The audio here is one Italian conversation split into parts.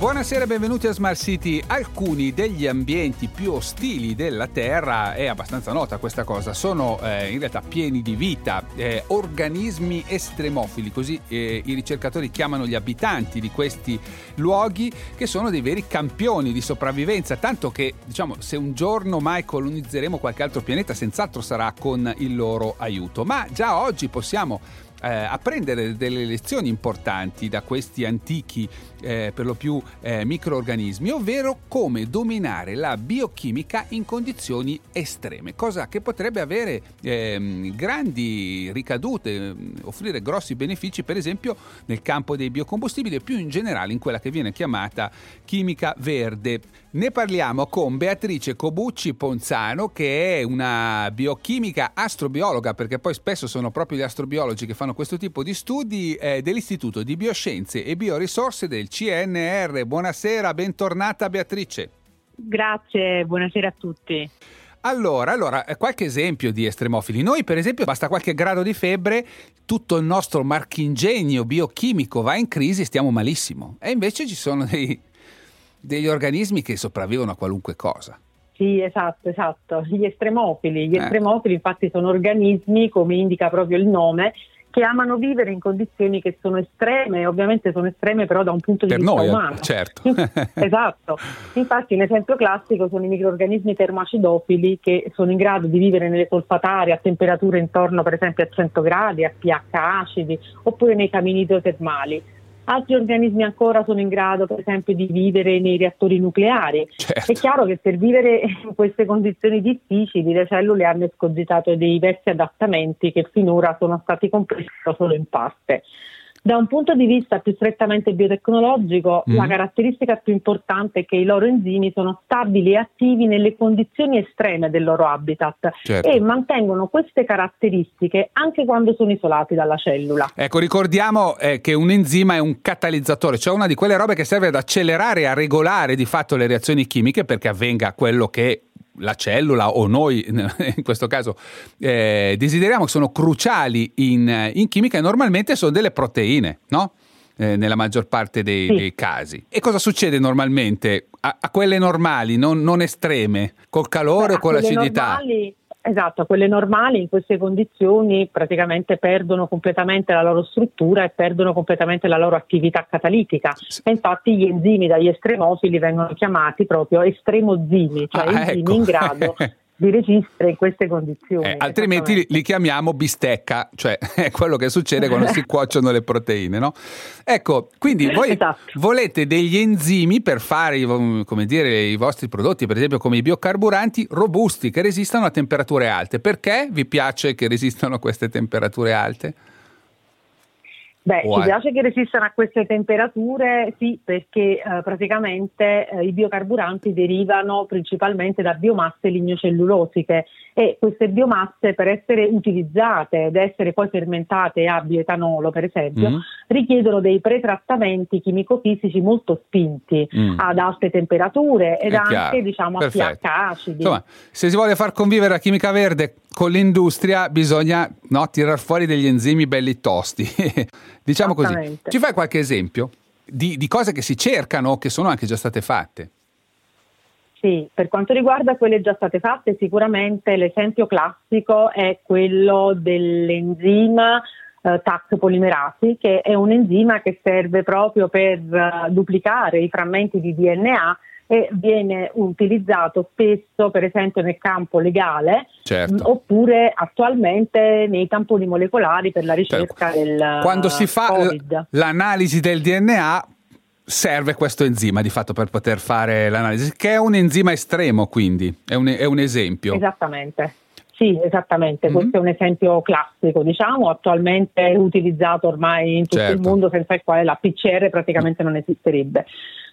Buonasera e benvenuti a Smart City. Alcuni degli ambienti più ostili della Terra, è abbastanza nota questa cosa, sono eh, in realtà pieni di vita, eh, organismi estremofili, così eh, i ricercatori chiamano gli abitanti di questi luoghi, che sono dei veri campioni di sopravvivenza, tanto che diciamo se un giorno mai colonizzeremo qualche altro pianeta, senz'altro sarà con il loro aiuto. Ma già oggi possiamo eh, apprendere delle lezioni importanti da questi antichi, eh, per lo più eh, microorganismi, ovvero come dominare la biochimica in condizioni estreme, cosa che potrebbe avere ehm, grandi ricadute, mm, offrire grossi benefici, per esempio nel campo dei biocombustibili e più in generale in quella che viene chiamata chimica verde. Ne parliamo con Beatrice Cobucci Ponzano, che è una biochimica astrobiologa, perché poi spesso sono proprio gli astrobiologi che fanno questo tipo di studi, eh, dell'Istituto di Bioscienze e Biorisorse del CNR. Buonasera, bentornata Beatrice. Grazie, buonasera a tutti. Allora, allora, eh, qualche esempio di estremofili. Noi, per esempio, basta qualche grado di febbre, tutto il nostro marchingegno biochimico va in crisi e stiamo malissimo. E invece ci sono dei, degli organismi che sopravvivono a qualunque cosa. Sì, esatto, esatto. Gli estremofili. Gli eh. estremofili infatti sono organismi, come indica proprio il nome, che amano vivere in condizioni che sono estreme, ovviamente sono estreme però da un punto di per vista noi, eh, umano. Certo. esatto. Infatti un esempio classico sono i microorganismi termoacidofili che sono in grado di vivere nelle solfatarie a temperature intorno per esempio a 100 gradi, a pH acidi, oppure nei camini idrotermali Altri organismi ancora sono in grado, per esempio, di vivere nei reattori nucleari. Certo. È chiaro che per vivere in queste condizioni difficili le cellule hanno escogitato dei diversi adattamenti che finora sono stati compresi solo in parte. Da un punto di vista più strettamente biotecnologico, mm. la caratteristica più importante è che i loro enzimi sono stabili e attivi nelle condizioni estreme del loro habitat certo. e mantengono queste caratteristiche anche quando sono isolati dalla cellula. Ecco, ricordiamo eh, che un enzima è un catalizzatore, cioè una di quelle robe che serve ad accelerare e a regolare di fatto le reazioni chimiche perché avvenga quello che la cellula o noi in questo caso eh, desideriamo che sono cruciali in, in, chimica e normalmente sono delle proteine, no? Eh, nella maggior parte dei, sì. dei, casi. E cosa succede normalmente a, a quelle normali, non, non, estreme, col calore o con l'acidità? Normali Esatto, quelle normali in queste condizioni praticamente perdono completamente la loro struttura e perdono completamente la loro attività catalitica. Sì. E infatti gli enzimi dagli estremofili vengono chiamati proprio estremozimi, cioè ah, enzimi ecco. in grado di resistere in queste condizioni. Eh, altrimenti li, li, chiamiamo bistecca, cioè è quello che succede quando si cuociono le proteine, no? Ecco, quindi voi esatto. volete degli enzimi per fare come dire, i vostri prodotti, per esempio come i biocarburanti, robusti, che resistano a temperature alte. Perché vi piace che resistano a queste temperature alte? Beh, ci piace che resistano a queste temperature, sì, perché eh, praticamente eh, i biocarburanti derivano principalmente da biomasse lignocellulosiche e queste biomasse per essere utilizzate ed essere poi fermentate a bioetanolo, per esempio, mm. richiedono dei pretrattamenti chimico-fisici molto spinti mm. ad alte temperature ed anche diciamo, a pH acidi. Insomma, se si vuole far convivere la chimica verde con l'industria bisogna no, tirar fuori degli enzimi belli tosti. diciamo così. Ci fai qualche esempio di, di cose che si cercano o che sono anche già state fatte? Sì, per quanto riguarda quelle già state fatte, sicuramente l'esempio classico è quello dell'enzima eh, TAC polimerasi, che è un enzima che serve proprio per uh, duplicare i frammenti di DNA e viene utilizzato spesso per esempio nel campo legale certo. oppure attualmente nei tamponi molecolari per la ricerca certo. del Quando si fa COVID. l'analisi del DNA serve questo enzima di fatto per poter fare l'analisi, che è un enzima estremo quindi, è un, è un esempio. Esattamente. Sì, esattamente, mm-hmm. questo è un esempio classico, diciamo, attualmente utilizzato ormai in tutto certo. il mondo, senza il quale la PCR praticamente non esisterebbe.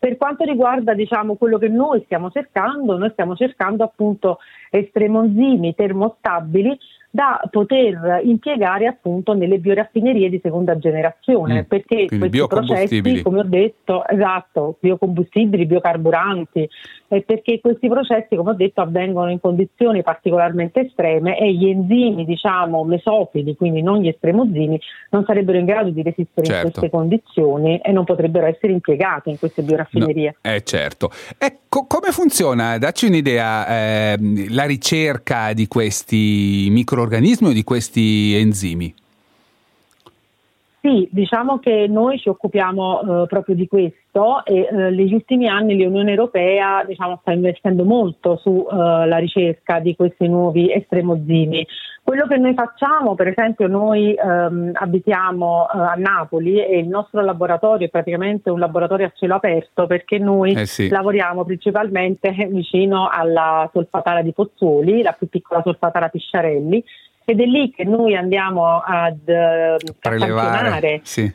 Per quanto riguarda diciamo, quello che noi stiamo cercando, noi stiamo cercando appunto estremozimi termostabili da poter impiegare appunto nelle bioraffinerie di seconda generazione, mm. perché questi processi, come ho detto, esatto, biocombustibili, biocarburanti, eh, perché questi processi, come ho detto, avvengono in condizioni particolarmente estreme e gli enzimi, diciamo, mesofili, quindi non gli estremozimi, non sarebbero in grado di resistere certo. in queste condizioni e non potrebbero essere impiegati in queste bioraffinerie. No, eh certo. Ecco, come funziona? Dacci un'idea, eh, la ricerca di questi microorganismi o di questi enzimi? Sì, diciamo che noi ci occupiamo eh, proprio di questo e eh, negli ultimi anni l'Unione Europea diciamo, sta investendo molto sulla eh, ricerca di questi nuovi estremozimi. Quello che noi facciamo, per esempio, noi ehm, abitiamo eh, a Napoli e il nostro laboratorio è praticamente un laboratorio a cielo aperto perché noi eh sì. lavoriamo principalmente vicino alla solfatara di Pozzuoli, la più piccola solfatara Pisciarelli ed è lì che noi andiamo ad uh, campionare. Sì.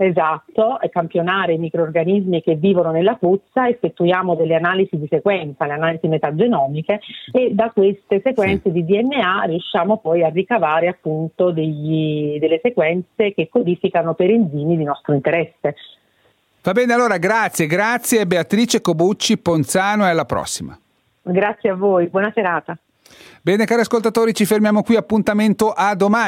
Esatto, campionare i microorganismi che vivono nella puzza, effettuiamo delle analisi di sequenza, le analisi metagenomiche e da queste sequenze sì. di DNA riusciamo poi a ricavare appunto degli, delle sequenze che codificano per enzimi di nostro interesse. Va bene, allora grazie, grazie Beatrice Cobucci Ponzano e alla prossima. Grazie a voi, buona serata. Bene cari ascoltatori, ci fermiamo qui, appuntamento a domani.